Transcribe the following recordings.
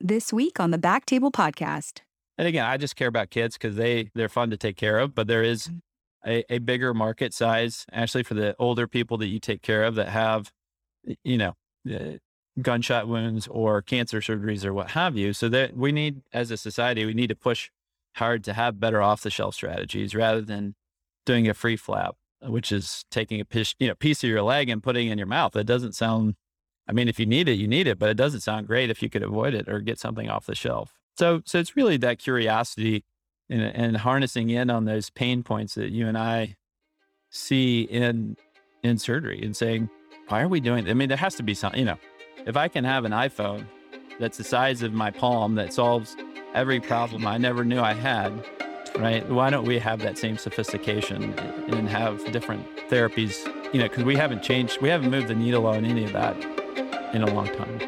this week on the Back Table Podcast. And again, I just care about kids because they they're fun to take care of. But there is Mhm. a, a bigger market size actually for the older people that you take care of that have, you know, uh, gunshot wounds or cancer surgeries or what have you. So that we need, as a society, we need to push hard to have better off the shelf strategies rather than doing a free flap, which is taking a piece, you know, piece of your leg and putting it in your mouth. That doesn't sound. I mean, if you need it, you need it, but it doesn't sound great if you could avoid it or get something off the shelf. So, so it's really that curiosity and, and harnessing in on those pain points that you and I see in in surgery and saying, why are we doing? I mean, there has to be some. You know, if I can have an iPhone that's the size of my palm that solves every problem I never knew I had, right? Why don't we have that same sophistication and have different therapies? You know, because we haven't changed, we haven't moved the needle on any of that in a long time.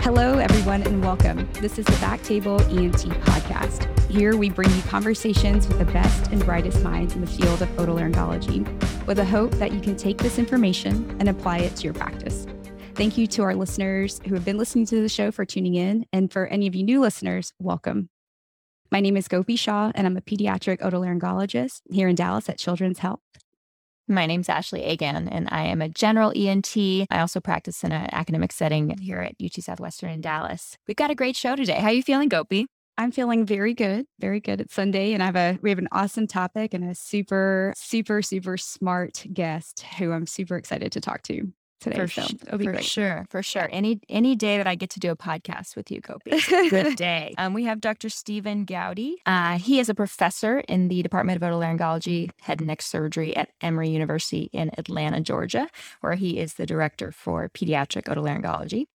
Hello, everyone, and welcome. This is the Back Table ENT podcast. Here we bring you conversations with the best and brightest minds in the field of otolaryngology with a hope that you can take this information and apply it to your practice. Thank you to our listeners who have been listening to the show for tuning in. And for any of you new listeners, welcome. My name is Gopi Shah, and I'm a pediatric otolaryngologist here in Dallas at Children's Health. My name's Ashley Agan, and I am a general ENT. I also practice in an academic setting here at UT Southwestern in Dallas. We've got a great show today. How are you feeling, Gopi? I'm feeling very good, very good. It's Sunday, and I have a we have an awesome topic and a super, super, super smart guest who I'm super excited to talk to today. For, so it'll be for great. sure, for sure. Any any day that I get to do a podcast with you, Gopi. Good day. Um, we have Dr. Steven Goudy. Uh, he is a professor in the Department of Otolaryngology, Head and Neck Surgery at Emory University in Atlanta, Georgia, where he is the director for pediatric otolaryngology.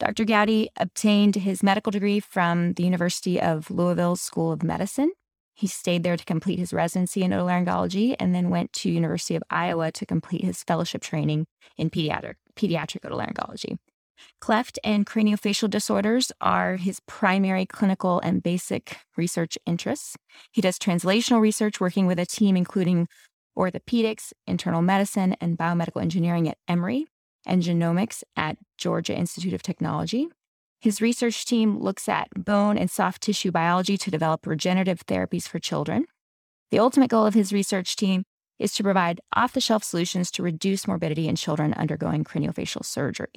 Dr. Gowdy obtained his medical degree from the University of Louisville School of Medicine. He stayed there to complete his residency in otolaryngology and then went to University of Iowa to complete his fellowship training in pediatric pediatric otolaryngology. Cleft and craniofacial disorders are his primary clinical and basic research interests. He does translational research working with a team including orthopedics, internal medicine, and biomedical engineering at Emory, and genomics at Georgia Institute of Technology. His research team looks at bone and soft tissue biology to develop regenerative therapies for children. The ultimate goal of his research team is to provide off the shelf solutions to reduce morbidity in children undergoing craniofacial surgery.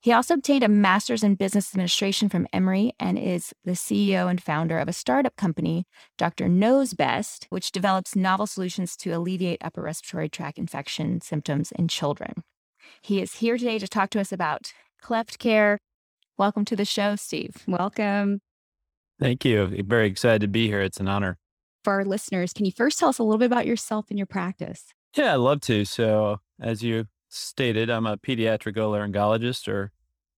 He also obtained a master's in business administration from Emory and is the CEO and founder of a startup company, Dr. Noze Best, which develops novel solutions to alleviate upper respiratory tract infection symptoms in children. He is here today to talk to us about cleft care. Welcome to the show, Steve. Welcome. Thank you. Very excited to be here. It's an honor. For our listeners, can you first tell us a little bit about yourself and your practice? Yeah, I'd love to. So, as you stated, I'm a pediatric otolaryngologist, or,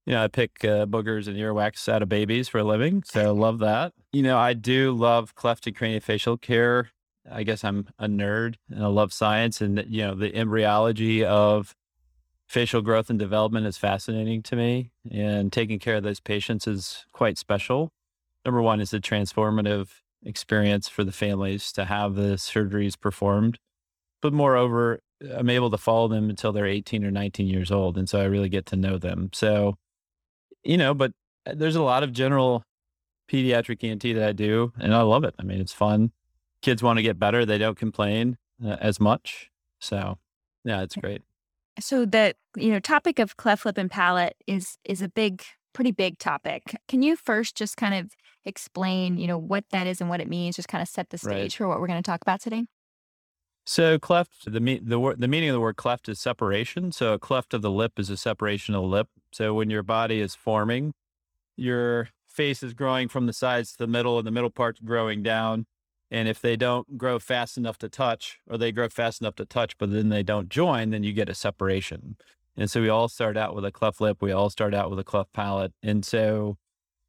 you know, I pick uh, boogers and earwax out of babies for a living. So, I love that. You know, I do love cleft and craniofacial care. I guess I'm a nerd and I love science. And, you know, the embryology of facial growth and development is fascinating to me. And taking care of those patients is quite special. Number one is a transformative experience for the families to have the surgeries performed. But moreover, I'm able to follow them until they're 18 or 19 years old. And so I really get to know them. So, you know, but uh, there's a lot of general pediatric ENT that I do, and I love it. I mean, it's fun. Kids want to get better, they don't complain uh, as much. So, yeah, it's great. So the you know topic of cleft lip and palate is is a big pretty big topic. Can you first just kind of explain, you know, what that is and what it means, just kind of set the stage Right. for what we're going to talk about today? So cleft, the me- the the meaning of the word cleft is separation. So a cleft of the lip is a separation of the lip. So when your body is forming, your face is growing from the sides to the middle, and the middle part's growing down. And if they don't grow fast enough to touch, or they grow fast enough to touch, but then they don't join, then you get a separation. And so we all start out with a cleft lip. We all start out with a cleft palate. And so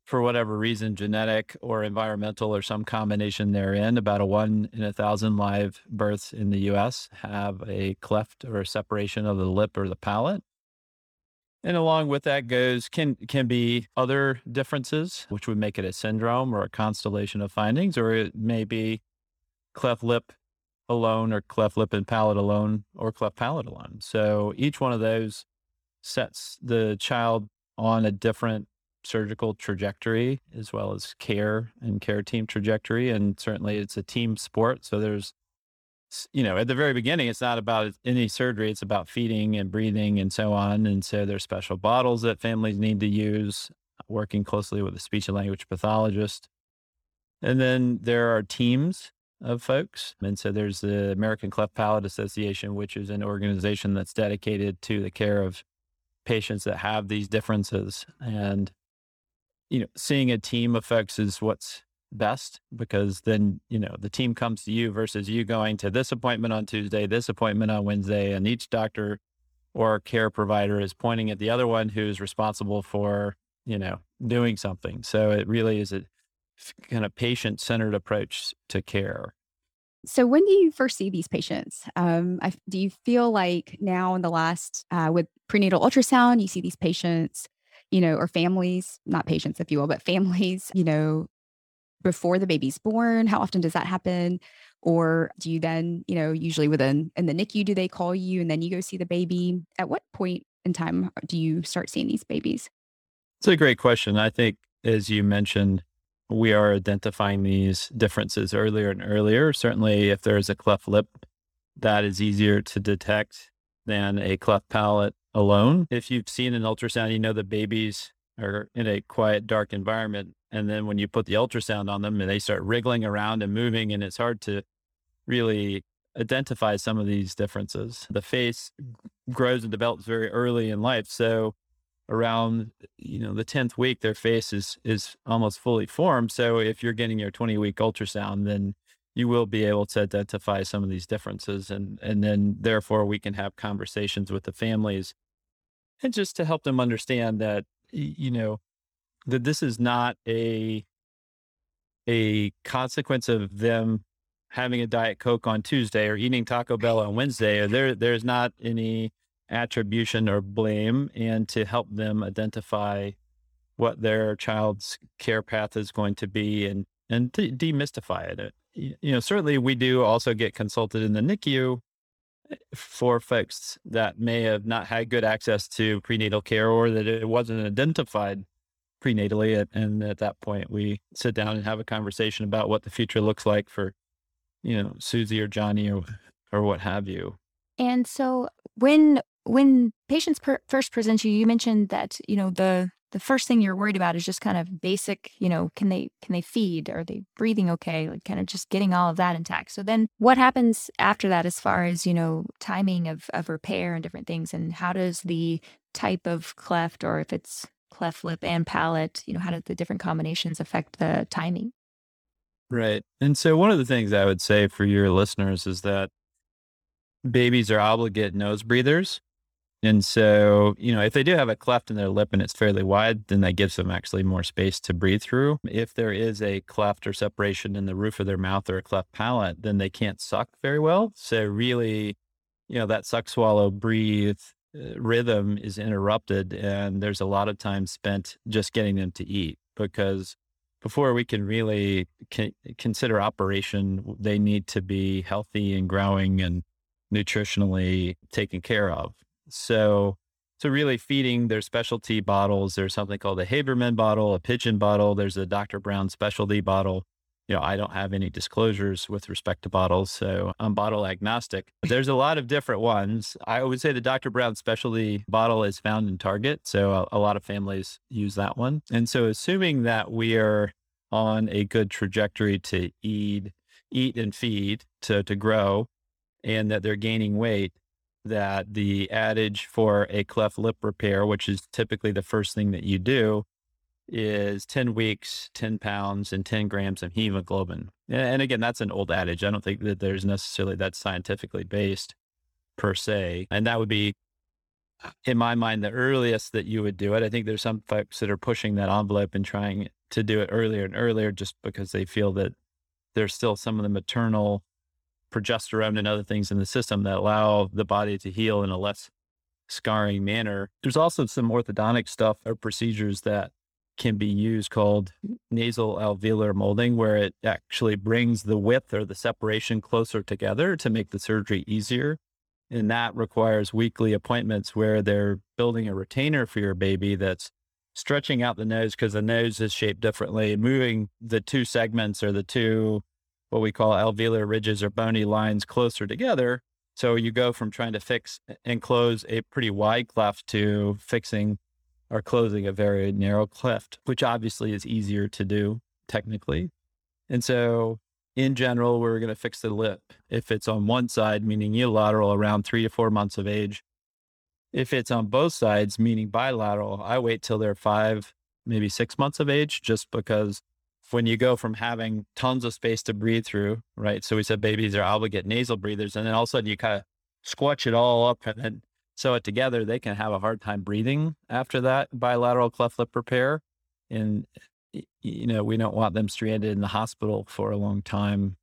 for whatever reason, genetic or environmental or some combination therein, about a one in a thousand live births in the US have a cleft or a separation of the lip or the palate. And along with that goes can can be other differences, which would make it a syndrome or a constellation of findings, or it may be cleft lip alone or cleft lip and palate alone or cleft palate alone. So each one of those sets the child on a different surgical trajectory as well as care and care team trajectory. And certainly it's a team sport. So there's, you know, at the very beginning, it's not about any surgery, it's about feeding and breathing and so on. And so there's special bottles that families need to use, working closely with a speech and language pathologist. And then there are teams of folks. And so there's the American Cleft Palate Association, which is an organization that's dedicated to the care of patients that have these differences. And, you know, seeing a team of folks is what's best because then, you know, the team comes to you versus you going to this appointment on Tuesday, this appointment on Wednesday, and each doctor or care provider is pointing at the other one who's responsible for, you know, doing something. So it really is a kind of patient centered approach to care. So, when do you first see these patients? Um, I, do you feel like now in the last, uh, with prenatal ultrasound, you see these patients, you know, or families, not patients, if you will, but families, you know, before the baby's born? How often does that happen? Or do you then, you know, usually within in the NICU, do they call you and then you go see the baby? At what point in time uh, do you start seeing these babies? It's a great question. I think, as you mentioned, we are identifying these differences earlier and earlier. Certainly, if there's a cleft lip, that is easier to detect than a cleft palate alone. If you've seen an ultrasound, you know the babies are in a quiet, dark environment. And then when you put the ultrasound on them and they start wriggling around and moving, and it's hard to really identify some of these differences. The face grows and develops very early in life. So around you know the 10th week their face is is almost fully formed so if you're getting your 20 week ultrasound then you will be able to identify some of these differences and and then therefore we can have conversations with the families and just to help them understand that you know that this is not a a consequence of them having a diet coke on Tuesday or eating Taco Bell on Wednesday or there there's not any attribution or blame and to help them identify what their child's care path is going to be and and to demystify it. You know, certainly we do also get consulted in the NICU eh, for folks that may have not had good access to prenatal care or that it wasn't identified prenatally. And at that point, we sit down and have a conversation about what the future looks like for, you know, Susie or Johnny or, or what have you. And so when when patients per- first present you, you mentioned that you know the the first thing you're worried about is just kind of basic, you know, can they can they feed? Are they breathing okay? Like kind of just getting all of that intact. So then what happens after that as far as, you know, timing of of repair and different things and how does the type of cleft or if it's cleft lip and palate, you know, how do the different combinations affect the timing? Right. And so one of the things I would say for your listeners is that babies are obligate nose breathers. And so, you know, if they do have a cleft in their lip and it's fairly wide, then that gives them actually more space to breathe through. If there is a cleft or separation in the roof of their mouth or a cleft palate, then they can't suck very well. So, really, you know, that suck, swallow, breathe Uh, rhythm is interrupted. And there's a lot of time spent just getting them to eat because before we can really consider operation, they need to be healthy and growing and nutritionally taken care of. So, so really feeding their specialty bottles. There's something called a Haberman bottle, a pigeon bottle. There's a Dr. Brown specialty bottle. You know, I don't have any disclosures with respect to bottles, so I'm bottle agnostic. There's a lot of different ones. I would say the Dr. Brown specialty bottle is found in Target, so a, a lot of families use that one. And so, assuming that we are on a good trajectory to eat, eat and feed to to grow, and that they're gaining weight, that the adage for a cleft lip repair, which is typically the first thing that you do, is 10 weeks, 10 pounds, and 10 grams of hemoglobin. And again, that's an old adage. I don't think that there's necessarily that scientifically based per se. And that would be, uh, in my mind, the earliest that you would do it. I think there's some folks that are pushing that envelope and trying to do it earlier and earlier just because they feel that there's still some of the maternal progesterone and other things in the system that allow the body to heal in a less scarring manner. There's also some orthodontic stuff or procedures that can be used called nasal alveolar molding, where it actually brings the width or the separation closer together to make the surgery easier. And that requires weekly appointments where they're building a retainer for your baby that's stretching out the nose because the nose is shaped differently, moving the two segments or the two, what we call alveolar ridges or bony lines closer together. So you go from trying to fix and close a pretty wide cleft to fixing or closing a very narrow cleft, which obviously is easier to do technically. And so in general, we're going to fix the lip if it's on one side, meaning unilateral, around three to four months of age. If it's on both sides, meaning bilateral, I wait till they're five, maybe six months of age, just because when you go from having tons of space to breathe through, right? So we said babies are obligate nasal breathers, and then all of a sudden you kind of squatch it all up and then it together, they can have a hard time breathing after that bilateral cleft lip repair. And, you know, we don't want them stranded in the hospital for a long time,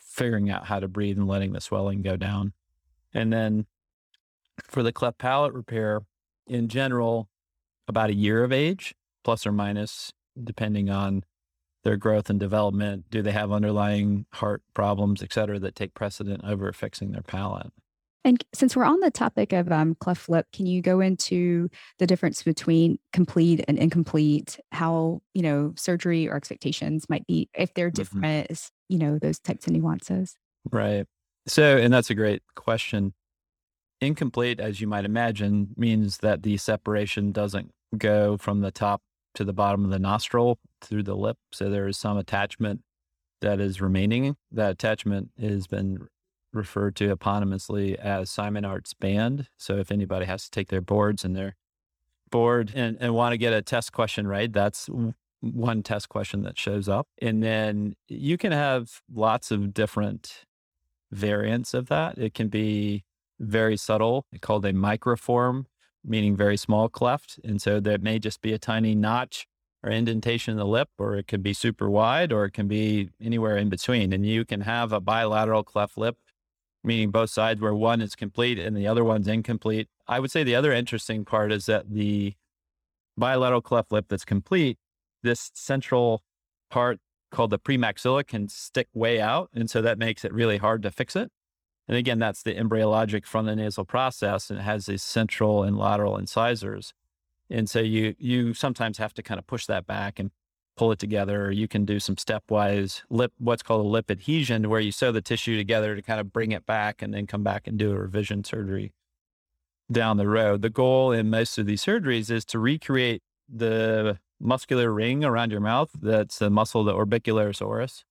figuring out how to breathe and letting the swelling go down. And then for the cleft palate repair, in general, about a year of age, plus or minus, depending on their growth and development. Do they have underlying heart problems, et cetera, that take precedent over fixing their palate? And since we're on the topic of um, cleft lip, can you go into the difference between complete and incomplete? How you know surgery or expectations might be if they're mm-hmm. different? Mm-hmm. You know those types of nuances. Right. So, and that's a great question. Incomplete, as you might imagine, means that the separation doesn't go from the top to the bottom of the nostril through the lip. So there is some attachment that is remaining. That attachment has been referred to eponymously as Simonart's band. So if anybody has to take their boards and their board and, and want to get a test question right, that's one test question that shows up. And then you can have lots of different variants of that. It can be very subtle, called a microform, meaning very small cleft. And so there may just be a tiny notch or indentation in the lip, or it could be super wide, or it can be anywhere in between. And you can have a bilateral cleft lip, meaning both sides where one is complete and the other one's incomplete. I would say the other interesting part is that the bilateral cleft lip that's complete, this central part called the premaxilla can stick way out. And so that makes it really hard to fix it. And again, that's the embryologic frontonasal process and it has these central and lateral incisors. And so you you sometimes have to kind of push that back and pull it together. Or you can do some stepwise lip, what's called a lip adhesion, where you sew the tissue together to kind of bring it back and then come back and do a revision surgery down the road. The goal in most of these surgeries is to recreate the muscular ring around your mouth. That's the muscle, the orbicularis oris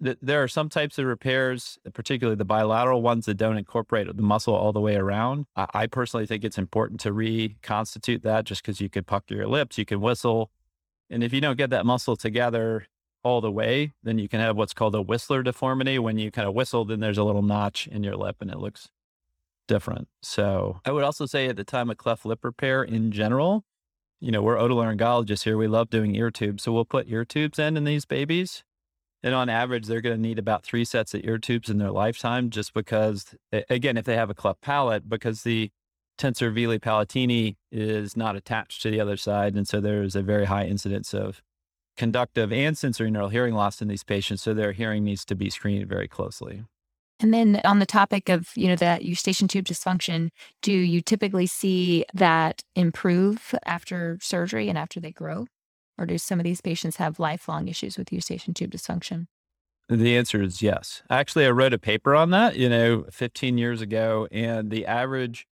there are some types of repairs, particularly the bilateral ones that don't incorporate the muscle all the way around. I, personally think it's important to reconstitute that just because you can puck your lips, you can whistle. And if you don't get that muscle together all the way, then you can have what's called a whistler deformity. When you kind of whistle, then there's a little notch in your lip and it looks different. So I would also say at the time of cleft lip repair in general, you know, we're otolaryngologists here. We love doing ear tubes. So we'll put ear tubes in in these babies and on average, they're going to need about three sets of ear tubes in their lifetime, just because, again, if they have a cleft palate, because the tensor veli palatini is not attached to the other side. And so there's a very high incidence of conductive and sensorineural hearing loss in these patients. So their hearing needs to be screened very closely. And then on the topic of, you know, that eustachian tube dysfunction, do you typically see that improve after surgery and after they grow? Or do some of these patients have lifelong issues with eustachian tube dysfunction? The answer is yes. Actually, I wrote a paper on that, you know, 15 years ago, and the average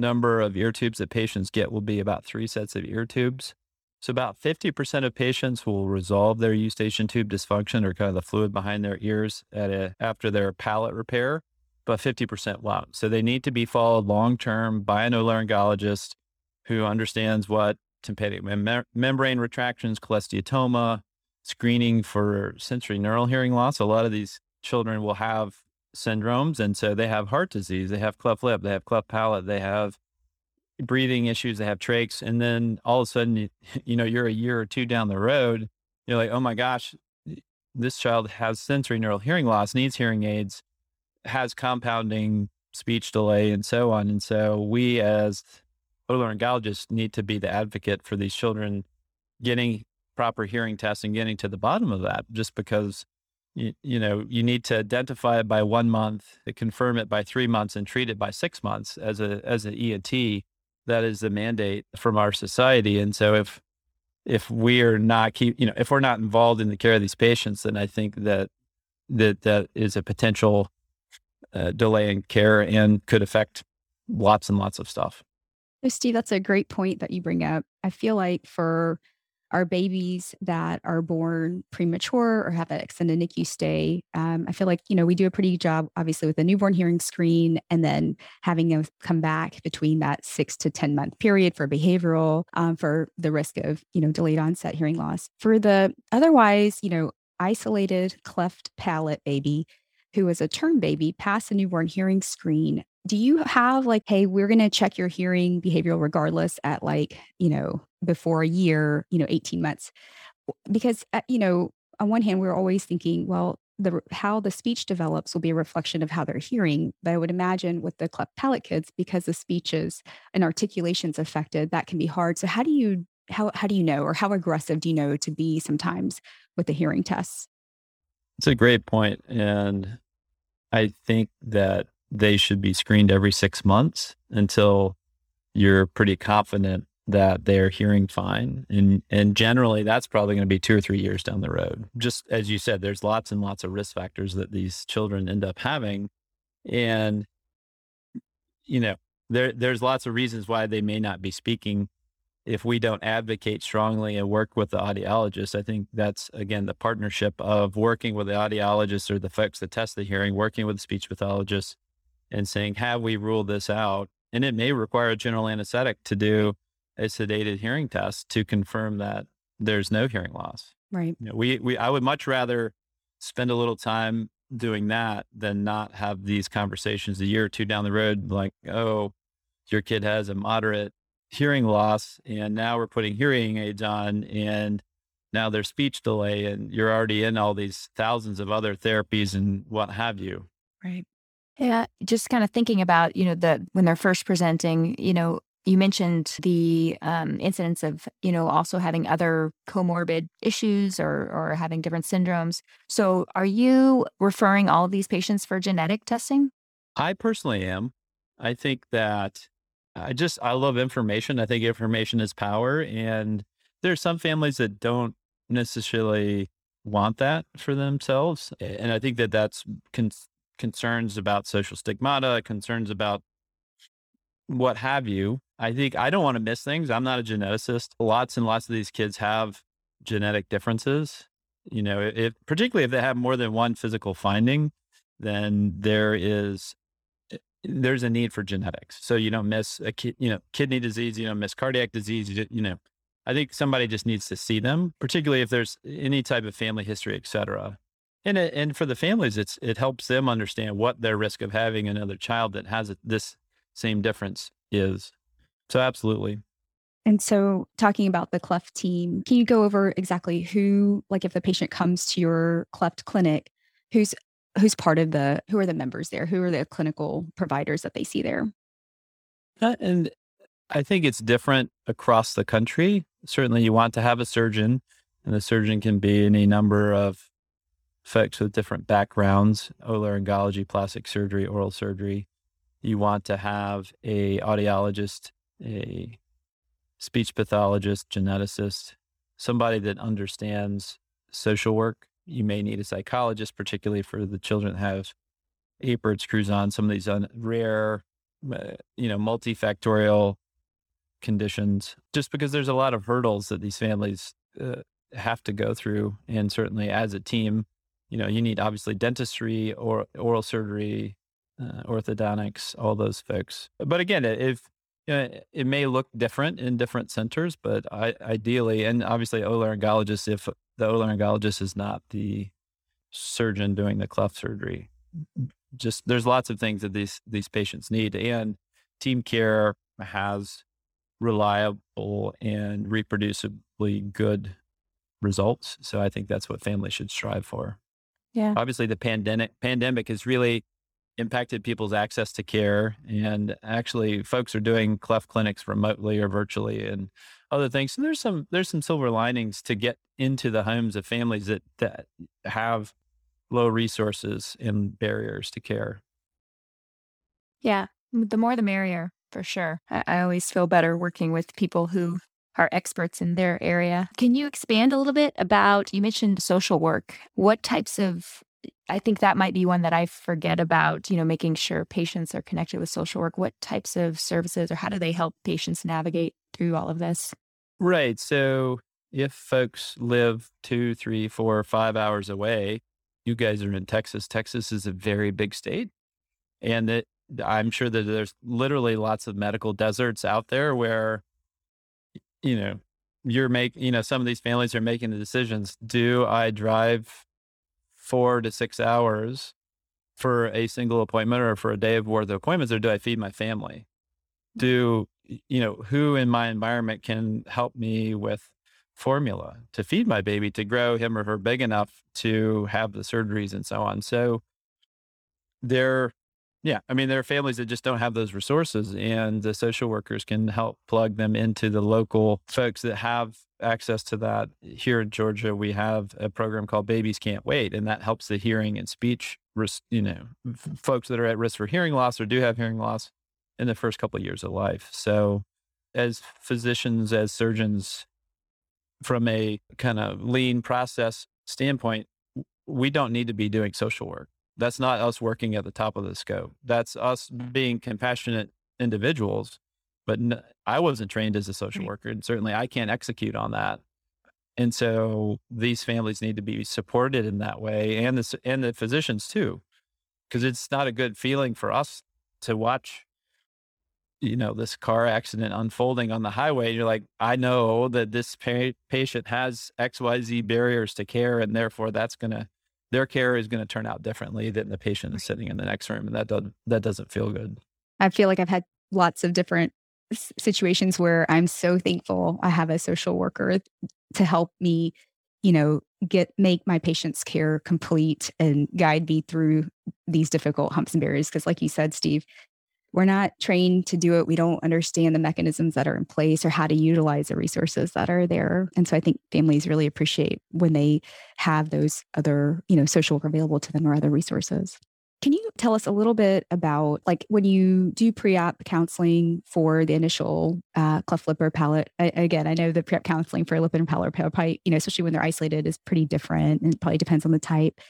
number of ear tubes that patients get will be about three sets of ear tubes. So about 50% of patients will resolve their eustachian tube dysfunction or kind of the fluid behind their ears at a, after their palate repair, but 50% won't. So they need to be followed long term by an otolaryngologist who understands what tympanic mem- membrane retractions, cholesteatoma, screening for sensorineural hearing loss. A lot of these children will have syndromes. And so they have heart disease, they have cleft lip, they have cleft palate, they have breathing issues, they have trachs. And then all of a sudden, you, you know, you're a year or two down the road, you're like, oh my gosh, this child has sensorineural hearing loss, needs hearing aids, has compounding speech delay, and so on. And so we, as otolaryngologists need to be the advocate for these children getting proper hearing tests and getting to the bottom of that just because you, you know you need to identify it by one month confirm it by three months and treat it by six months as a as an ENT that is the mandate from our society and so if if we are not keep you know if we're not involved in the care of these patients then I think that that that is a potential uh, delay in care and could affect lots and lots of stuff. Steve, that's a great point that you bring up. I feel like for our babies that are born premature or have that extended NICU stay, um, I feel like you know we do a pretty good job, obviously, with the newborn hearing screen, and then having them come back between that six to ten month period for behavioral, um, for the risk of you know delayed onset hearing loss. For the otherwise, you know, isolated cleft palate baby who was a term baby past the newborn hearing screen do you have like hey we're going to check your hearing behavioral regardless at like you know before a year you know 18 months? Because uh, you know on one hand we're always thinking well the how the speech develops will be a reflection of how they're hearing but i would imagine with the cleft palate kids because the speeches and articulations affected that can be hard. So how do you how how do you know or how aggressive do you know to be sometimes with the hearing tests? It's a great point and i think that they should be screened every six months until you're pretty confident that they're hearing fine. And and generally that's probably going to be two or three years down the road. Just as you said, there's lots and lots of risk factors that these children end up having. And you know, there there's lots of reasons why they may not be speaking if we don't advocate strongly and work with the audiologist, I think that's again the partnership of working with the audiologist or the folks that test the hearing, working with the speech pathologist, and saying, have we ruled this out? And it may require a general anesthetic to do a sedated hearing test to confirm that there's no hearing loss. Right. You know, we, we, I would much rather spend a little time doing that than not have these conversations a year or two down the road, like, oh, your kid has a moderate hearing loss and now we're putting hearing aids on and now there's speech delay and you're already in all these thousands of other therapies and what have you. Right. Yeah, just kind of thinking about, you know, the when they're first presenting, you know, you mentioned the um, incidence of, you know, also having other comorbid issues or or having different syndromes. So, are you referring all of these patients for genetic testing? I personally am. I think that I just I love information. I think information is power, and there are some families that don't necessarily want that for themselves, and I think that that's concerns about social stigmata, concerns about what have you. I think I don't want to miss things. I'm not a geneticist. Lots and lots of these kids have genetic differences. You know, if particularly if they have more than one physical finding, then there is eh, there's a need for genetics. So you don't miss a ki- you know kidney disease, you don't miss cardiac disease. You, you know, I think somebody just needs to see them, particularly if there's any type of family history, et cetera and it, and for the families, it's it helps them understand what their risk of having another child that has this same difference is. So absolutely. And so, talking about the cleft team, can you go over exactly who, like, if the patient comes to your cleft clinic, who's who's part of the who are the members there? Who are the clinical providers that they see there? Uh, and I think it's different across the country. Certainly, you want to have a surgeon, and the surgeon can be any number of folks with different backgrounds, otolaryngology, plastic surgery, oral surgery. You want to have a audiologist, a speech pathologist, geneticist, somebody that understands social work. You may need a psychologist, particularly for the children that have Apert, Crouzon, some of these un- rare, uh, you know, multifactorial conditions, just because there's a lot of hurdles that these families uh, have to go through. And certainly as a team, you know, you need obviously dentistry or oral surgery, uh, orthodontics, all those folks. But again, if uh, it may look different in different centers, but I, ideally, and obviously, otolaryngologist, if the otolaryngologist is not the surgeon doing the cleft surgery, just there's lots of things that these these patients need, and team care has reliable and reproducibly good results. So I think that's what families should strive for. Yeah. Obviously, the pandemic pandemic has really impacted people's access to care. And actually, folks are doing cleft clinics remotely or virtually and other things. So there's some there's some silver linings to get into the homes of families that that have low resources and barriers to care. Yeah, the more the merrier, for sure. I, I always feel better working with people who are experts in their area. Can you expand a little bit about? You mentioned social work. What types of I think that might be one that I forget about, you know, making sure patients are connected with social work. What types of services or how do they help patients navigate through all of this? Right. So if folks live two, three, four, five hours away, you guys are in Texas. Texas is a very big state. And it, I'm sure that there's literally lots of medical deserts out there where, you know, you're making, you know, some of these families are making the decisions. Do I drive four to six hours for a single appointment or for a day of worth of appointments, or do I feed my family? Mm-hmm. Do, you know, who in my environment can help me with formula to feed my baby to grow him or her big enough to have the surgeries and so on. So there, yeah, I mean, there are families that just don't have those resources, and the social workers can help plug them into the local folks that have access to that. Here in Georgia, we have a program called Babies Can't Wait, and that helps the hearing and speech, you know, folks that are at risk for hearing loss or do have hearing loss in the first couple of years of life. So, as physicians, as surgeons, from a kind of lean process standpoint, we don't need to be doing social work. That's not us working at the top of the scope. That's us being compassionate individuals. But n- I wasn't trained as a social worker, and certainly I can't execute on that. And so these families need to be supported in that way, and the and the physicians too, because it's not a good feeling for us to watch you know this car accident unfolding on the highway you're like i know that this pa- patient has xyz barriers to care and therefore that's going to their care is going to turn out differently than the patient is sitting in the next room and that doesn't that doesn't feel good. I feel like i've had lots of different situations where i'm so thankful i have a social worker to help me you know get make my patient's care complete and guide me through these difficult humps and barriers because like you said steve we're not trained to do it. We don't understand the mechanisms that are in place or how to utilize the resources that are there. And so I think families really appreciate when they have those other, you know, social work available to them or other resources. Can you tell us a little bit about like when you do pre-op counseling for the initial uh, cleft lip or palate? I, again, I know the pre-op counseling for lip and palate, probably, you know, especially when they're isolated, is pretty different, and probably depends on the type.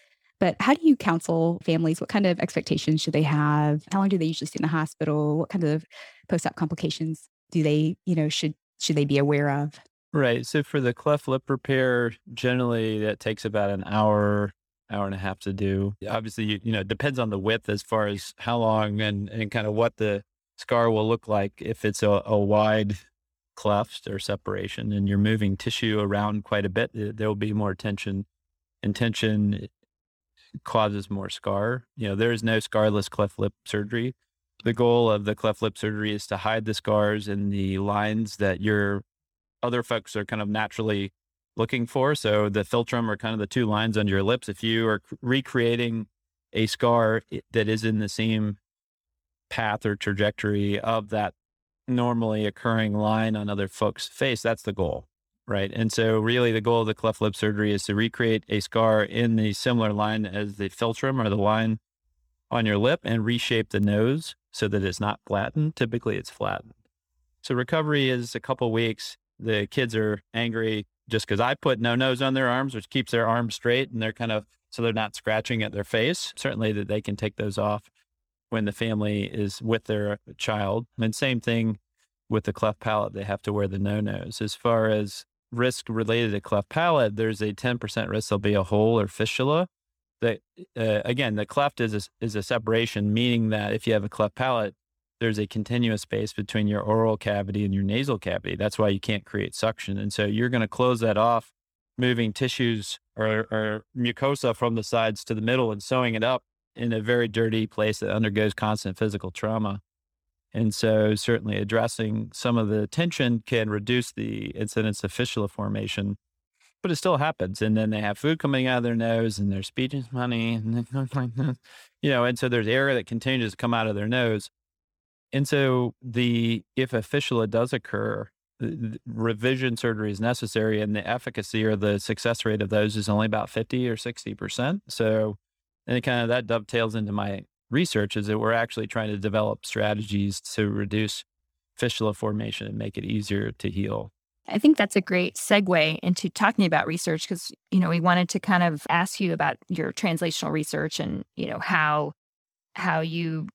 But how do you counsel families? What kind of expectations should they have? How long do they usually stay in the hospital? What kind of post-op complications do they, you know, should should they be aware of? Right. So for the cleft lip repair, generally that takes about an hour, hour and a half to do. Obviously, you, you know, it depends on the width as far as how long and, and kind of what the scar will look like. If it's a, a wide cleft or separation and you're moving tissue around quite a bit, there will be more tension. And tension causes more scar. You know, there is no scarless cleft lip surgery. The goal of the cleft lip surgery is to hide the scars and the lines that your other folks are kind of naturally looking for. So the philtrum are kind of the two lines under your lips. If you are recreating a scar that is in the same path or trajectory of that normally occurring line on other folks' face, that's the goal right? And so, really, the goal of the cleft lip surgery is to recreate a scar in the similar line as the philtrum or the line on your lip and reshape the nose so that it's not flattened. Typically, it's flattened. So, recovery is a couple weeks. The kids are angry just because I put No-Nos on their arms, which keeps their arms straight and they're kind of so they're not scratching at their face. Certainly, that they can take those off when the family is with their child. And same thing with the cleft palate, they have to wear the No-Nos. As far as risk related to cleft palate, there's a 10% risk there'll be a hole or fistula. That uh, again, the cleft is a, is a separation, meaning that if you have a cleft palate, there's a continuous space between your oral cavity and your nasal cavity. That's why you can't create suction. And so you're going to close that off, moving tissues or, or mucosa from the sides to the middle and sewing it up in a very dirty place that undergoes constant physical trauma. And so, certainly addressing some of the tension can reduce the incidence of fistula formation. but it still happens. And then they have food coming out of their nose and their speech is funny. And you know, and so there's air that continues to come out of their nose. And so the, if a fistula does occur, revision surgery is necessary and the efficacy or the success rate of those is only about 50 or 60%. So, and it kind of that dovetails into my research is that we're actually trying to develop strategies to reduce fistula formation and make it easier to heal. I think that's a great segue into talking about research because, you know, we wanted to kind of ask you about your translational research and, you know, how how you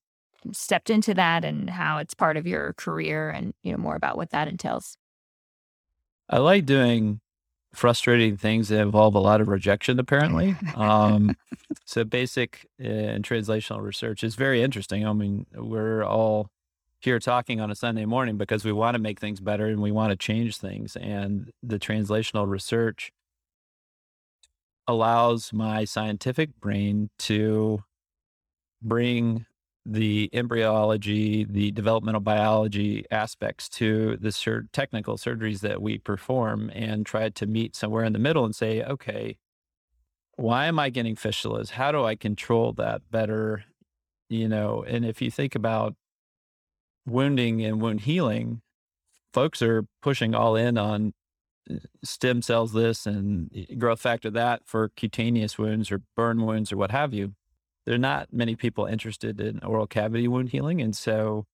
stepped into that and how it's part of your career and, you know, more about what that entails. I like doing frustrating things that involve a lot of rejection, apparently. Um, so, basic uh, and translational research is very interesting. I mean, we're all here talking on a Sunday morning because we want to make things better and we want to change things. And the translational research allows my scientific brain to bring the embryology, the developmental biology aspects to the sur- technical surgeries that we perform and try to meet somewhere in the middle and say, okay, why am I getting fistulas? How do I control that better? You know, and if you think about wounding and wound healing, folks are pushing all in on uh, stem cells this and growth factor that for cutaneous wounds or burn wounds or what have you there are not many people interested in oral cavity wound healing. And so,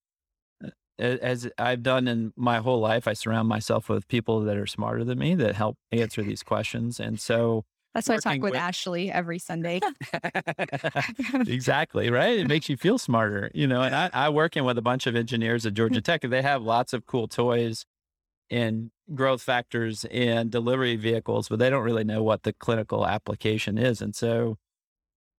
uh, as I've done in my whole life, I surround myself with people that are smarter than me that help answer these questions. And so, that's why I talk with, with Ashley every Sunday. exactly, right? It makes you feel smarter, you know. And I, I work in with a bunch of engineers at Georgia Tech, and they have lots of cool toys and growth factors and delivery vehicles, but they don't really know what the clinical application is. And so,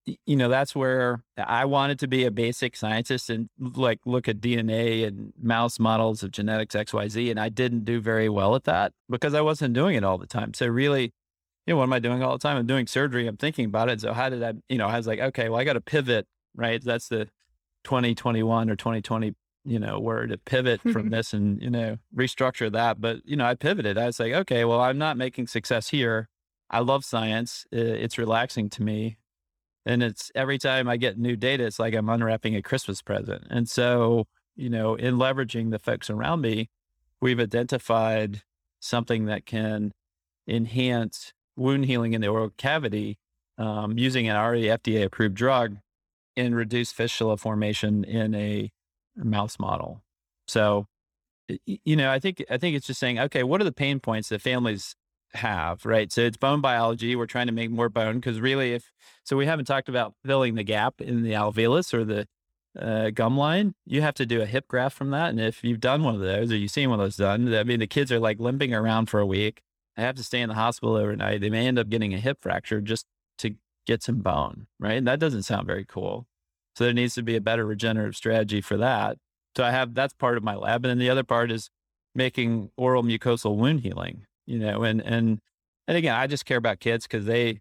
you know, that's where I wanted to be a basic scientist and like look at DNA and mouse models of genetics XYZ. And I didn't do very well at that because I wasn't doing it all the time. So really, you know, what am I doing all the time? I'm doing surgery. I'm thinking about it. So how did I, you know, I was like, okay, well, I got to pivot, right? That's the 2021 or 2020, you know, word to pivot from this and, you know, restructure that. But, you know, I pivoted. I was like, okay, well, I'm not making success here. I love science. It's relaxing to me. And it's every time I get new data, it's like I'm unwrapping a Christmas present. And so, you know, in leveraging the folks around me, we've identified something that can enhance wound healing in the oral cavity um, using an already FDA approved drug and reduce fistula formation in a mouse model. So, you know, I think I think it's just saying, okay, what are the pain points that families have, right? So it's bone biology. We're trying to make more bone because really, if so, we haven't talked about filling the gap in the alveolus or the uh, gum line. You have to do a hip graft from that. And if you've done one of those or you've seen one of those done, I mean, the kids are like limping around for a week. They have to stay in the hospital overnight. They may end up getting a hip fracture just to get some bone, right? And that doesn't sound very cool. So there needs to be a better regenerative strategy for that. So I have that's part of my lab. And then the other part is making oral mucosal wound healing you know, and, and, and again, I just care about kids because they,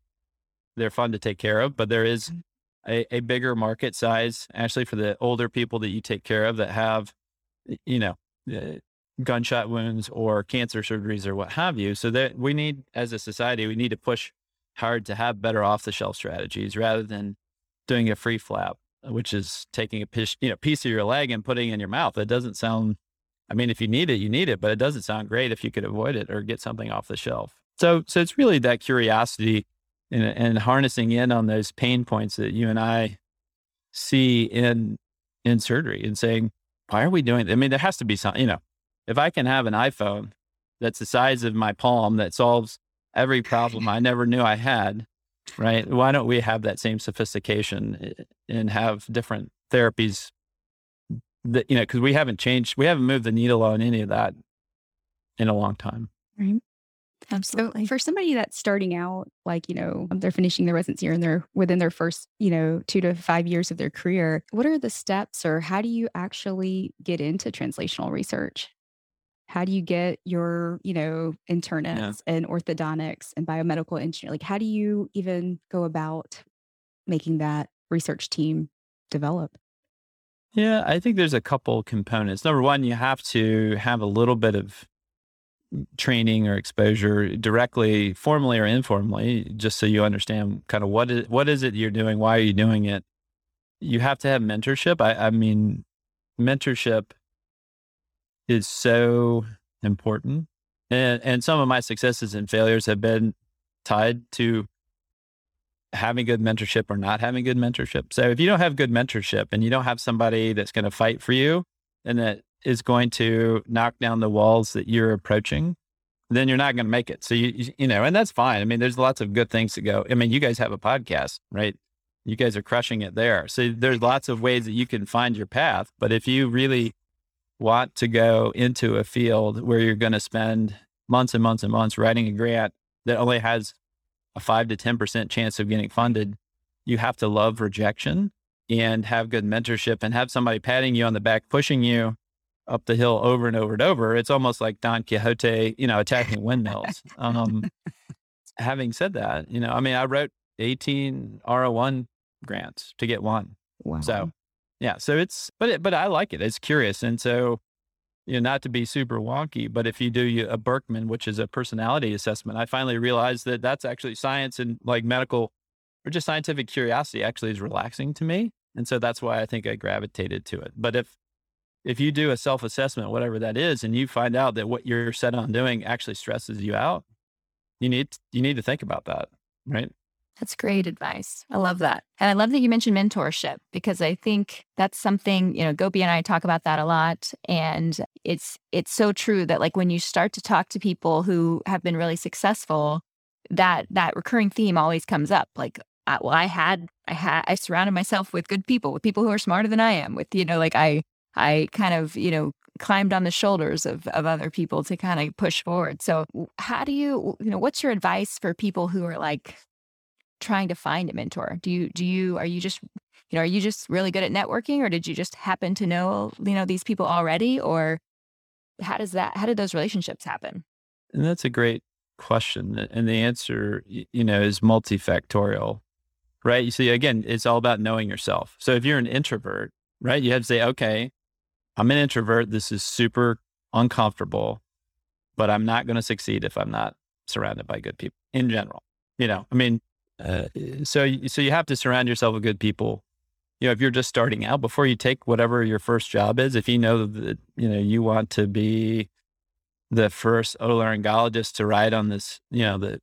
they're fun to take care of, but there is mm. a, a bigger market size actually for the older people that you take care of that have, you know, uh, gunshot wounds or cancer surgeries or what have you. So that we need, as a society, we need to push hard to have better off the shelf strategies rather than doing a free flap, which is taking a piece, you know, piece of your leg and putting it in your mouth. It doesn't sound I mean, if you need it, you need it, but it doesn't sound great if you could avoid it or get something off the shelf. So, so it's really that curiosity and, and harnessing in on those pain points that you and I see in in surgery and saying, why are we doing? I mean, there has to be some. You know, if I can have an iPhone that's the size of my palm that solves every problem I never knew I had, right? Why don't we have that same sophistication eh, and have different therapies that you know because we haven't changed we haven't moved the needle on any of that in a long time. Right. Absolutely. so for somebody that's starting out like you know they're finishing their residency and they're within their first you know two to five years of their career what are the steps or how do you actually get into translational research? How do you get your you know internists yeah. and orthodontics and biomedical engineer like how do you even go about making that research team develop yeah, I think there's a couple components. Number one, you have to have a little bit of training or exposure directly, formally or informally, just so you understand kind of what is what is it you're doing, why are you doing it. You have to have mentorship. I, I mean, mentorship is so important, and and some of my successes and failures have been tied to having good mentorship or not having good mentorship. So if you don't have good mentorship and you don't have somebody that's going to fight for you and that is going to knock down the walls that you're approaching, then you're not going to make it. So you you know, and that's fine. I mean, there's lots of good things to go. I mean, you guys have a podcast, right? You guys are crushing it there. So there's lots of ways that you can find your path, but if you really want to go into a field where you're going to spend months and months and months writing a grant that only has a 5 to 10% chance of getting funded, you have to love rejection and have good mentorship and have somebody patting you on the back, pushing you up the hill over and over and over. It's almost like Don Quixote, you know, attacking windmills. um, having said that, you know, I mean, I wrote 18 R01 grants to get one. Wow. So, yeah, so it's, but it, but I like it. It's curious. And so, you know, not to be super wonky, but if you do a Birkman, which is a personality assessment, I finally realized that that's actually science and like medical or just scientific curiosity actually is relaxing to me. And so that's why I think I gravitated to it. But if if you do a self assessment, whatever that is, and you find out that what you're set on doing actually stresses you out, you need you need to think about that, right? That's great advice. I love that. And I love that you mentioned mentorship because I think that's something, you know, Gopi and I talk about that a lot. And it's it's so true that like when you start to talk to people who have been really successful, that that recurring theme always comes up. Like, I, well, I had I had I surrounded myself with good people, with people who are smarter than I am, with, you know, like I I kind of, you know, climbed on the shoulders of, of other people to kind of push forward. So how do you, you know, what's your advice for people who are like trying to find a mentor? Do you, do you, are you just, you know, are you just really good at networking or did you just happen to know, you know, these people already or how does that, how did those relationships happen? And that's a great question. And the answer, you know, is multifactorial, right? You see, again, it's all about knowing yourself. So if you're an introvert, right, you have to say, okay, I'm an introvert. This is super uncomfortable, but I'm not going to succeed if I'm not surrounded by good people in general. You know, I mean, uh, so so you have to surround yourself with good people. You know, if you're just starting out, before you take whatever your first job is, if you know that you know you want to be the first otolaryngologist to ride on this, you know, the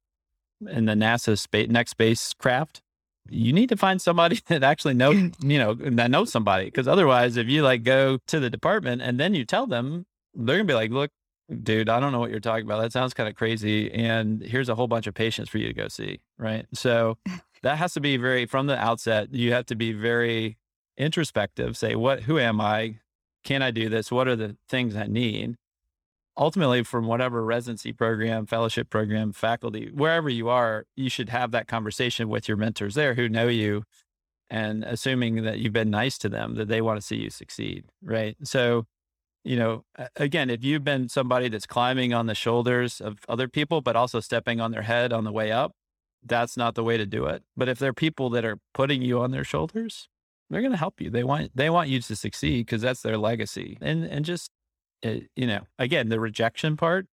in the NASA space next spacecraft, you need to find somebody that actually know, you know, that knows somebody. Because otherwise, if you like go to the department and then you tell them, they're gonna be like, look, dude, I don't know what you're talking about. That sounds kind of crazy. And here's a whole bunch of patients for you to go see. Right. So that has to be very from the outset, you have to be very introspective, say, what who am I? Can I do this? What are the things I need? ultimately from whatever residency program, fellowship program, faculty, wherever you are, you should have that conversation with your mentors there who know you and assuming that you've been nice to them, that they want to see you succeed. Right. So, you know, again, if you've been somebody that's climbing on the shoulders of other people, but also stepping on their head on the way up, that's not the way to do it. But if they're people that are putting you on their shoulders, they're going to help you. They want they want you to succeed because that's their legacy. And and just it, you know, again, the rejection part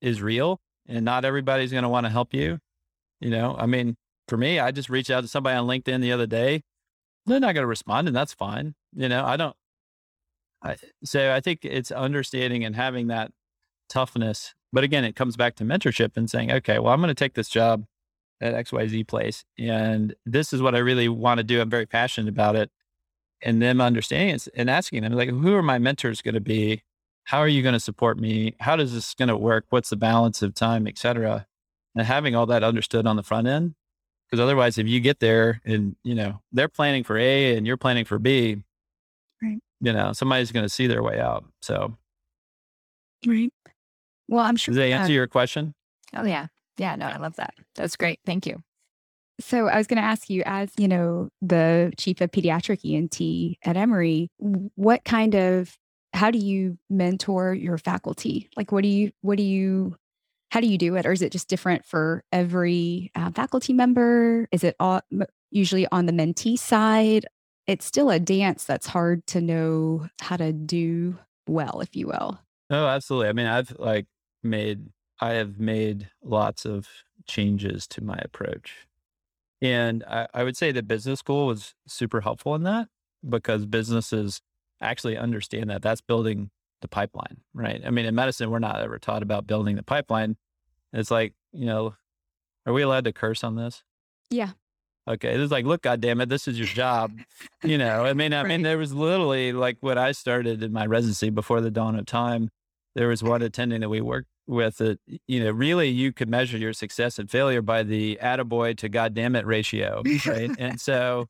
is real and not everybody's going to want to help you. You know, I mean, for me, I just reached out to somebody on LinkedIn the other day. They're not going to respond and that's fine. You know, I don't, I, so I think it's understanding and having that toughness. But again, it comes back to mentorship and saying, okay, well, I'm going to take this job at XYZ place and this is what I really want to do. I'm very passionate about it. And them understanding and asking them, like, who are my mentors going to be? how are you going to support me? How does this going to work? What's the balance of time, et cetera? And having all that understood on the front end. Because otherwise, if you get there and, you know, they're planning for A and you're planning for B, right. You know, somebody's going to see their way out. So, right. Well, I'm sure. Does that answer uh, your question? Oh, yeah. Yeah. No, I love that. That's great. Thank you. So I was going to ask you, as you know, the chief of pediatric ENT at Emory, what kind of how do you mentor your faculty? Like, what do you, what do you, how do you do it? Or is it just different for every uh, faculty member? Is it all, usually on the mentee side? It's still a dance that's hard to know how to do well, if you will. Oh, absolutely. I mean, I've like made I have made lots of changes to my approach. And I, I would say that business school was super helpful in that because businesses actually understand that that's building the pipeline, right? I mean, in medicine, we're not ever taught about building the pipeline. It's like, you know, are we allowed to curse on this? Yeah. Okay. It was like, look, God damn it, this is your job. you know, I mean, I Right. mean, there was literally like when I started in my residency before the dawn of time, there was one attending that we worked with that, you know, really you could measure your success and failure by the attaboy to God damn it ratio. Right. and so,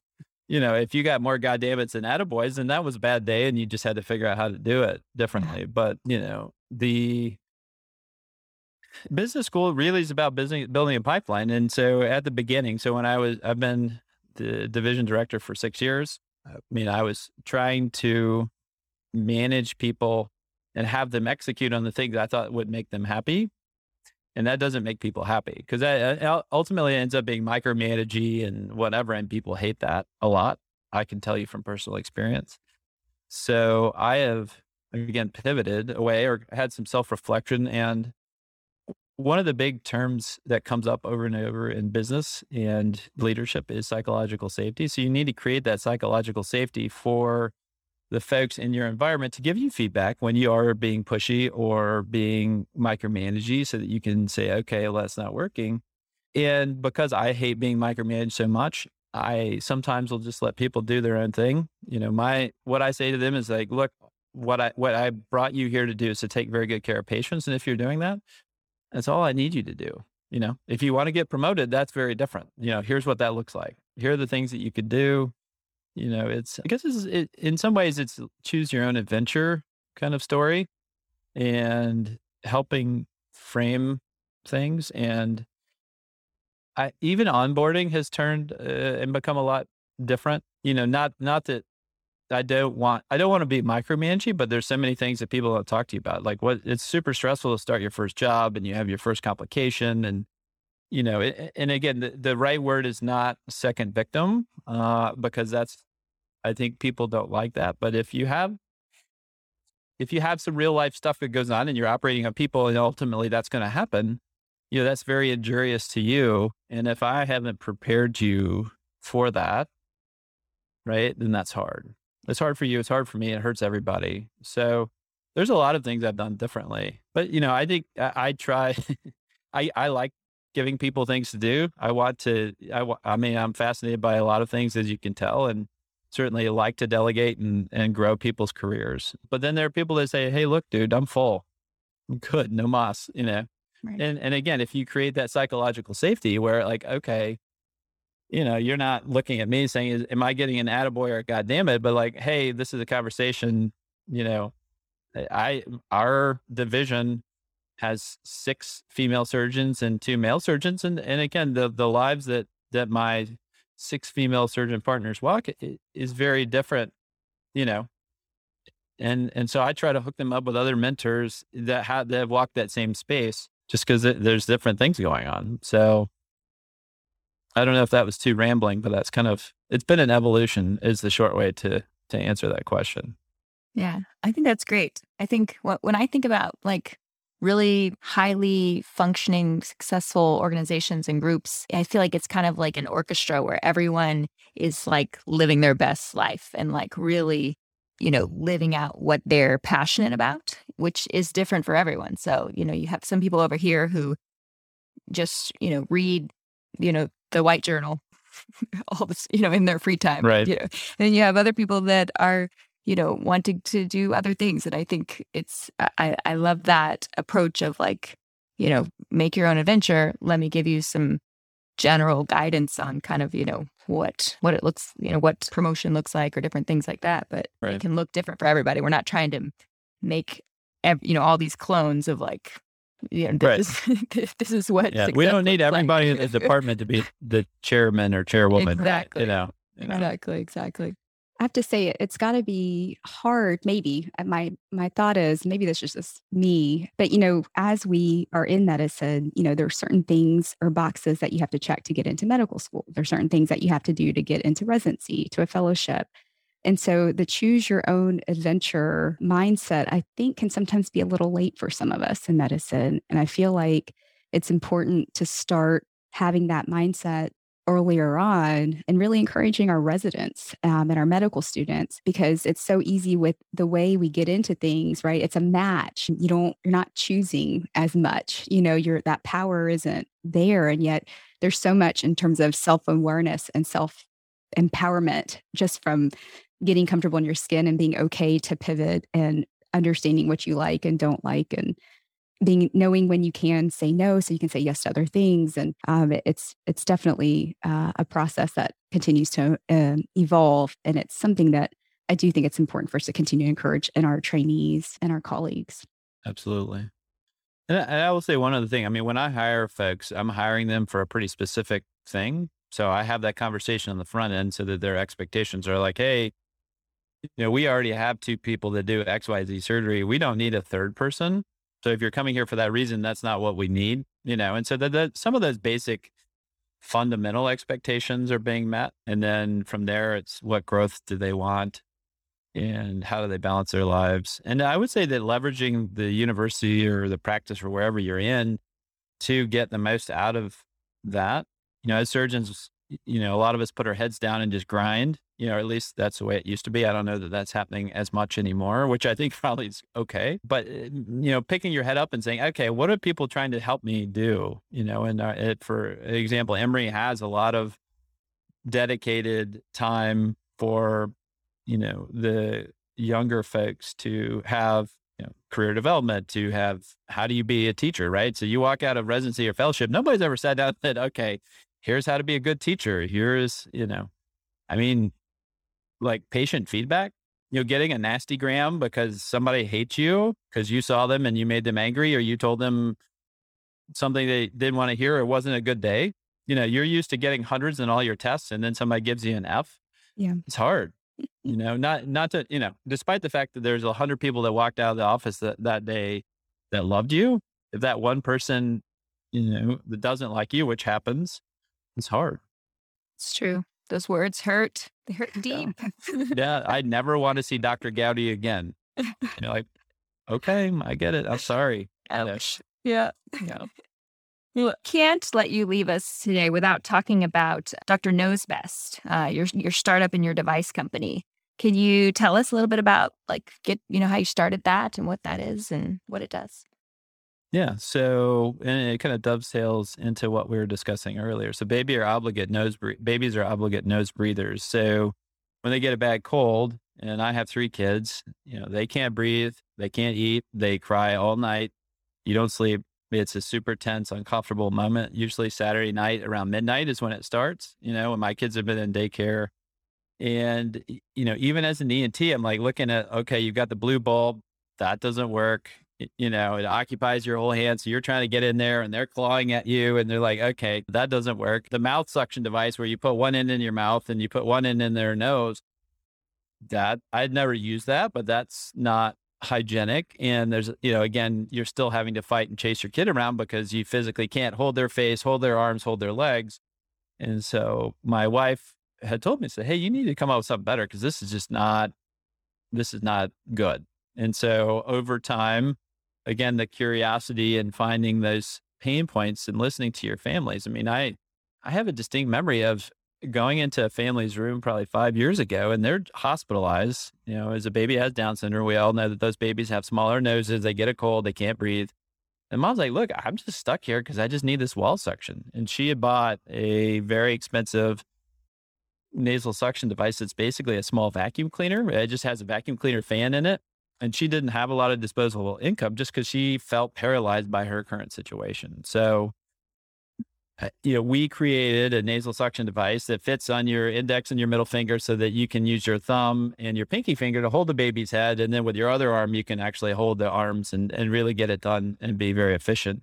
you know, if you got more goddammits than attaboys, then that was a bad day and you just had to figure out how to do it differently. But, you know, the business school really is about business, building a pipeline. And so at the beginning, so when I was I've been the division director for six years. I mean, I was trying to manage people and have them execute on the things I thought would make them happy. And that doesn't make people happy because that ultimately ends up being micromanagey and whatever. And people hate that a lot. I can tell you from personal experience. So I have again pivoted away or had some self reflection. And one of the big terms that comes up over and over in business and leadership is psychological safety. So you need to create that psychological safety for the folks in your environment to give you feedback when you are being pushy or being micromanagey so that you can say, okay, well, that's not working. And because I hate being micromanaged so much, I sometimes will just let people do their own thing. You know, my what I say to them is like, look, what I what I brought you here to do is to take very good care of patients. And if you're doing that, that's all I need you to do. You know, if you want to get promoted, that's very different. You know, here's what that looks like. Here are the things that you could do. You know, it's I guess it's, it, in some ways it's choose your own adventure kind of story, and helping frame things. And I even onboarding has turned uh, and become a lot different. You know, not not that I don't want I don't want to be micromanaging, but there's so many things that people don't talk to you about. Like what it's super stressful to start your first job and you have your first complication and you know, it, and again, the, the right word is not second victim, uh, because that's I think people don't like that. But if you have if you have some real life stuff that goes on and you're operating on people and ultimately that's going to happen, you know, that's very injurious to you. And if I haven't prepared you for that, right, then that's hard. It's hard for you. It's hard for me. It hurts everybody. So there's a lot of things I've done differently. But you know, I think I, I try. I I like giving people things to do. I want to. I I mean, I'm fascinated by a lot of things, as you can tell, and certainly like to delegate and and grow people's careers. But then there are people that say, "Hey, look, dude, I'm full. I'm good. No moss." You know. Right. And and again, if you create that psychological safety where like, okay, you know, you're not looking at me saying, "Am I getting an attaboy or God damn it?" But like, hey, this is a conversation. You know, eh, I our division has six female surgeons and two male surgeons, and and again, the the lives that that my six female surgeon partners walk is very different. You know, and and so I try to hook them up with other mentors that have that have walked that same space, just because there's different things going on. So I don't know if that was too rambling, but that's kind of it's been an evolution. Is the short way to to answer that question. Yeah, I think that's great. I think wh- when I think about like really highly functioning, successful organizations and groups, I feel like it's kind of like an orchestra where everyone is like living their best life and like really, you know, living out what they're passionate about, which is different for everyone. So, you know, you have some people over here who just, you know, read, you know, the white journal all this, you know, in their free time. Right. You know, then you have other people that are you know, wanting to do other things. And I think it's, I, I love that approach of like, you know, make your own adventure. Let me give you some general guidance on kind of, you know, what, what it looks, you know, what promotion looks like or different things like that. But Right. it can look different for everybody. We're not trying to make, ev- you know, all these clones of like, you know, Right. this, is, this is what Yeah, we don't need looks like. everybody in the department to be the chairman or chairwoman. Exactly. You know. You know. Exactly. Exactly. I have to say it- it's got to be hard. Maybe Uh, my my thought is maybe this is just me. But you know, as we are in medicine, you know, there are certain things or boxes that you have to check to get into medical school. There are certain things that you have to do to get into residency, to a fellowship. And so the choose your own adventure mindset, I think, can sometimes be a little late for some of us in medicine. And I feel like it's important to start having that mindset earlier on and really encouraging our residents um, and our medical students because it's so easy with the way we get into things right? It's a match. You don't you're not choosing as much you know your that power isn't there. And yet there's so much in terms of self-awareness and self empowerment just from getting comfortable in your skin and being okay to pivot and understanding what you like and don't like and being knowing when you can say no so you can say yes to other things and um, it's it's definitely uh, a process that continues to um, evolve and it's something that i do think it's important for us to continue to encourage in our trainees and our colleagues. Absolutely. And I, I will say one other thing i mean when i hire folks i'm hiring them for a pretty specific thing so i have that conversation on the front end so that their expectations are like hey you know we already have two people that do xyz surgery we don't need a third person so if you're coming here for that reason, that's not what we need, you know. And so that, that some of those basic fundamental expectations are being met, and then from there, it's what growth do they want, and how do they balance their lives. And I would say that leveraging the university or the practice or wherever you're in to get the most out of that. You know, as surgeons, you know, a lot of us put our heads down and just grind you know, at least that's the way it used to be. I don't know that that's happening as much anymore, which I think probably is okay. But, eh, you know, picking your head up and saying, okay, what are people trying to help me do? You know, and uh, it, for example, Emory has a lot of dedicated time for, you know, the younger folks to have you know, career development to have how do you be a teacher, right? So you walk out of residency or fellowship, nobody's ever sat down and said, okay, here's how to be a good teacher. Here's, you know, I mean, like patient feedback, you know, getting a nasty gram because somebody hates you because you saw them and you made them angry or you told them something they didn't want to hear or wasn't a good day. You know, you're used to getting hundreds in all your tests and then somebody gives you an F. Yeah. It's hard. You know, not not to, you know, despite the fact that there's a hundred people that walked out of the office that, that day that loved you, if that one person, you know, that doesn't like you, which happens, it's hard. It's true. Those words hurt. They hurt deep. yeah, I never want to see Dr. Goudy again. You're like, okay, I get it. I'm sorry. Ouch. Yeah. Yeah. Can't let you leave us today without talking about Dr. Noze Best, uh, your your startup and your device company. Can you tell us a little bit about like get you know how you started that and what that is and what it does? Yeah. So, and it kind of dovetails into what we were discussing earlier. So, baby are obligate nose bre- babies are obligate nose breathers. So, when they get a bad cold, and I have three kids, you know, they can't breathe, they can't eat, they cry all night. You don't sleep. It's a super tense, uncomfortable moment. Usually Saturday night around midnight is when it starts. You know, when my kids have been in daycare, and you know, even as an ENT, I'm like looking at okay, you've got the blue bulb, that doesn't work you know, it occupies your whole hand. So you're trying to get in there and they're clawing at you and they're like, okay, that doesn't work. The mouth suction device where you put one end in your mouth and you put one end in their nose, that I'd never used that, but that's not hygienic. And there's, you know, again, you're still having to fight and chase your kid around because you physically can't hold their face, hold their arms, hold their legs. And so my wife had told me, said, Hey, you need to come up with something better because this is just not, this is not good. And so over time, again, the curiosity and finding those pain points and listening to your families. I mean, I, I have a distinct memory of going into a family's room probably five years ago and they're hospitalized. You know, as a baby has Down syndrome, we all know that those babies have smaller noses, they get a cold, they can't breathe. And mom's like, look, I'm just stuck here because I just need this wall suction. And she had bought a very expensive nasal suction device that's basically a small vacuum cleaner. It just has a vacuum cleaner fan in it and she didn't have a lot of disposable income just because she felt paralyzed by her current situation. So, uh, you know, we created a nasal suction device that fits on your index and your middle finger so that you can use your thumb and your pinky finger to hold the baby's head. And then with your other arm, you can actually hold the arms and, and really get it done and be very efficient.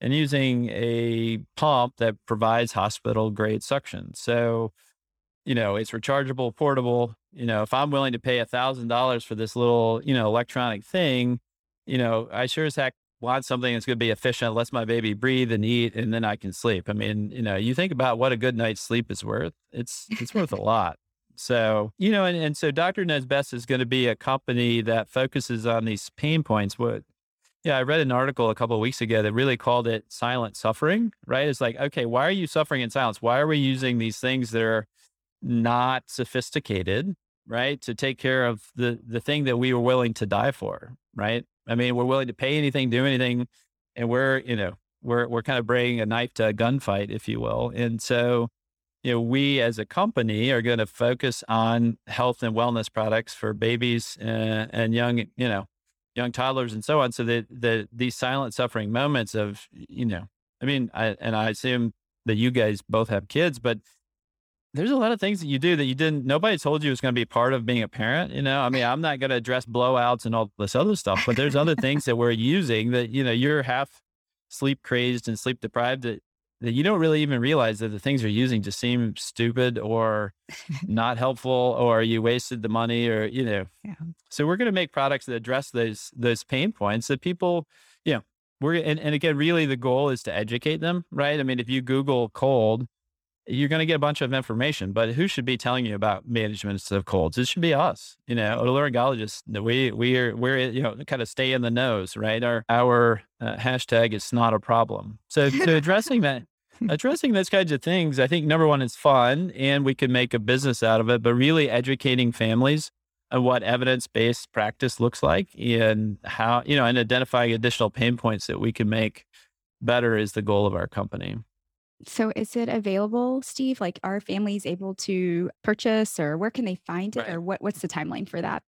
And using a pump that provides hospital grade suction. So, you know, it's rechargeable, portable. You know, if I'm willing to pay a thousand dollars for this little, you know, electronic thing, you know, I sure as heck want something that's going to be efficient, lets my baby breathe and eat, and then I can sleep. I mean, you know, you think about what a good night's sleep is worth. It's it's worth a lot. So, you know, and, and so Dr. Noze Best is going to be a company that focuses on these pain points. What, yeah, I read an article a couple of weeks ago that really called it silent suffering, right? It's like, okay, why are you suffering in silence? Why are we using these things that are not sophisticated, right? To take care of the, the thing that we were willing to die for, right? I mean, we're willing to pay anything, do anything, and we're, you know, we're, we're kind of bringing a knife to a gunfight, if you will. And so, you know, we as a company are going to focus on health and wellness products for babies uh, and young, you know, young toddlers and so on. So that the these silent suffering moments of, you know, I mean, I, and I assume that you guys both have kids, but there's a lot of things that you do that you didn't. Nobody told you was going to be part of being a parent. You know, I mean, I'm not going to address blowouts and all this other stuff, but there's other things that we're using that you know you're half sleep crazed and sleep deprived that that you don't really even realize that the things you're using just seem stupid or not helpful or you wasted the money or you know yeah. so we're going to make products that address those those pain points that people you know we're and, and again really the goal is to educate them right i mean if you google cold you're going to get a bunch of information but who should be telling you about management of colds? It should be us you know otolaryngologists we we are we're you know kind of stay in the nose right? Our our uh, hashtag is not a problem. So so addressing that addressing those kinds of things, I think number one is fun and we can make a business out of it, but really educating families on what evidence based practice looks like and how, you know, and identifying additional pain points that we can make better is the goal of our company. So is it available, Steve? Like are families able to purchase or where can they find it right. or what, what's the timeline for that?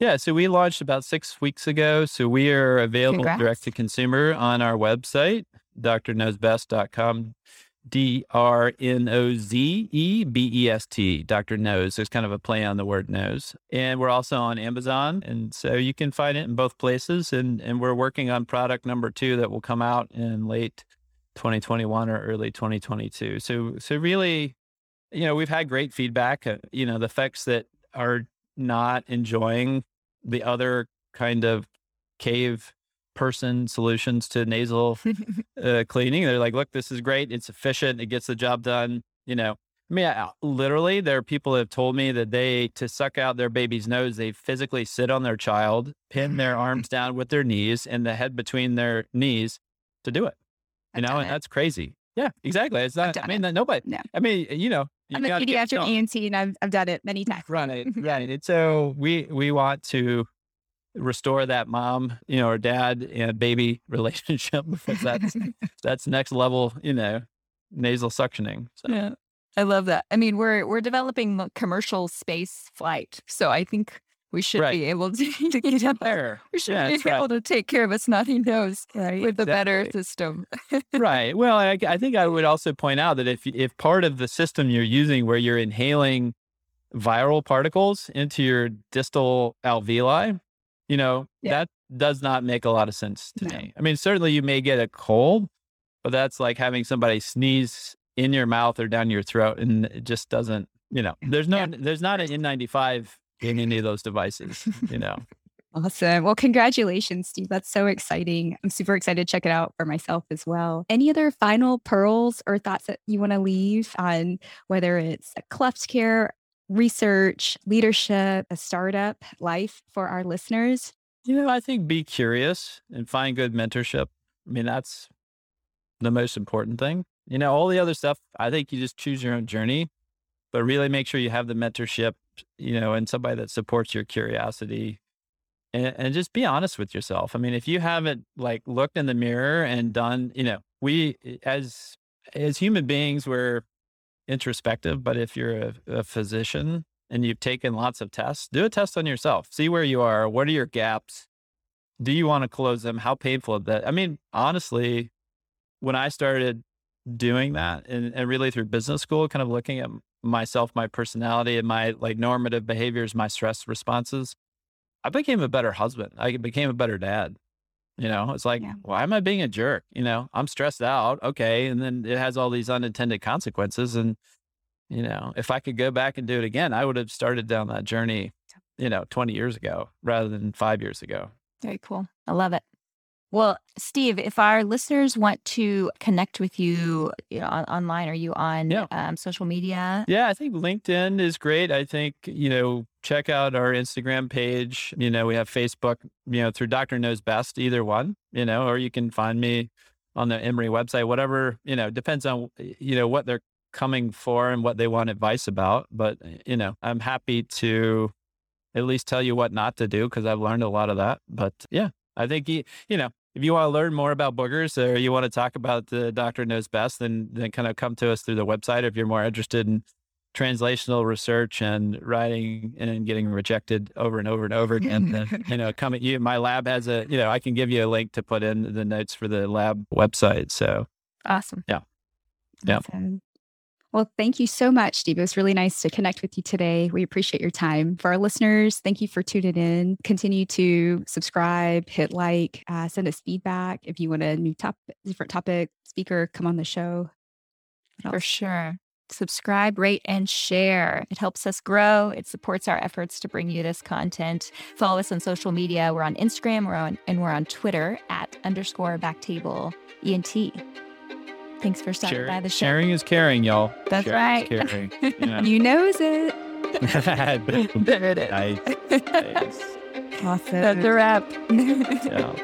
Yeah, so we launched about six weeks ago. So we are available Congrats. direct to consumer on our website, drnozebest.com. D R N O Z E B E S T, Dr. Noze. There's kind of a play on the word knows. And we're also on Amazon. And so you can find it in both places. And, and we're working on product number two that will come out in late 2021 or early 2022. So, so really, you know, we've had great feedback. Uh, you know, the effects that are not enjoying the other kind of cave person solutions to nasal uh, cleaning. They're like, look, this is great. It's efficient. It gets the job done. You know, I mean, I, literally, there are people that have told me that they, to suck out their baby's nose, they physically sit on their child, pin their arms down with their knees and the head between their knees to do it. You know, and it. that's crazy. Yeah, exactly. It's not, I mean, it. nobody, no. I mean, you know, you I'm a pediatric ENT and I've, I've done it many times. Right. Right. And so we, we want to restore that mom, you know, or dad and baby relationship because that's, that's next level, you know, nasal suctioning. So. Yeah. I love that. I mean, we're, we're developing commercial space flight. So I think we should right. be able to, to get up there. We should yeah, be able right. to take care of a snotty nose right. with a exactly. better system. right. Well, I, I, think I would also point out that if if part of the system you're using where you're inhaling viral particles into your distal alveoli, you know, yeah. that does not make a lot of sense to no. me. I mean, certainly you may get a cold, but that's like having somebody sneeze in your mouth or down your throat, and it just doesn't. You know, there's no, yeah. there's not an N95 in any of those devices, you know. Awesome. Well, congratulations, Steve. That's so exciting. I'm super excited to check it out for myself as well. Any other final pearls or thoughts that you want to leave on whether it's a cleft care, research, leadership, a startup life for our listeners? You know, I think be curious and find good mentorship. I mean, that's the most important thing. You know, all the other stuff, I think you just choose your own journey, but really make sure you have the mentorship you know, and somebody that supports your curiosity and, and just be honest with yourself. I mean, if you haven't like looked in the mirror and done, you know, we eh, as, as human beings, we're introspective, but if you're a, a physician and you've taken lots of tests, do a test on yourself, see where you are. What are your gaps? Do you want to close them? How painful is that? I mean, honestly, when I started doing that and, and really through business school, kind of looking at myself, my personality, and my like normative behaviors, my stress responses, I became a better husband. I became a better dad. You know, it's like, yeah. why am I being a jerk? You know, I'm stressed out. Okay. And then it has all these unintended consequences. And, you know, if I could go back and do it again, I would have started down that journey, you know, 20 years ago rather than five years ago. Very cool. I love it. Well, Steve, if our listeners want to connect with you, you know, on, online, are you on Yeah. um, social media? Yeah, I think LinkedIn is great. I think, you know, check out our Instagram page. You know, we have Facebook, you know, through Doctor Noze Best, either one, you know, or you can find me on the Emory website, whatever, you know, depends on, you know, what they're coming for and what they want advice about. But, you know, I'm happy to at least tell you what not to do because I've learned a lot of that. But yeah, I think, you know, if you want to learn more about boogers uh, or you want to talk about the doctor Noze Best, then then kind of come to us through the website. If you're more interested in translational research and writing and getting rejected over and over and over again, then you know, come at you. My lab has a, you know, I can give you a link to put in the notes for the lab website. So Awesome. Yeah. Awesome. Well, thank you so much, Steve. It was really nice to connect with you today. We appreciate your time. For our listeners, thank you for tuning in. Continue to subscribe, hit like, uh, send us feedback. If you want a new top, different topic speaker, come on the show. For sure. Subscribe, rate, and share. It helps us grow. It supports our efforts to bring you this content. Follow us on social media. We're on Instagram, we're on and we're on Twitter at underscore backtable ENT. Thanks for stopping share- by the show. sharing is caring, y'all. That's Sharing is right. caring. Yeah. You knows it. there it is. nice. nice. Awesome. That's a wrap. Yeah.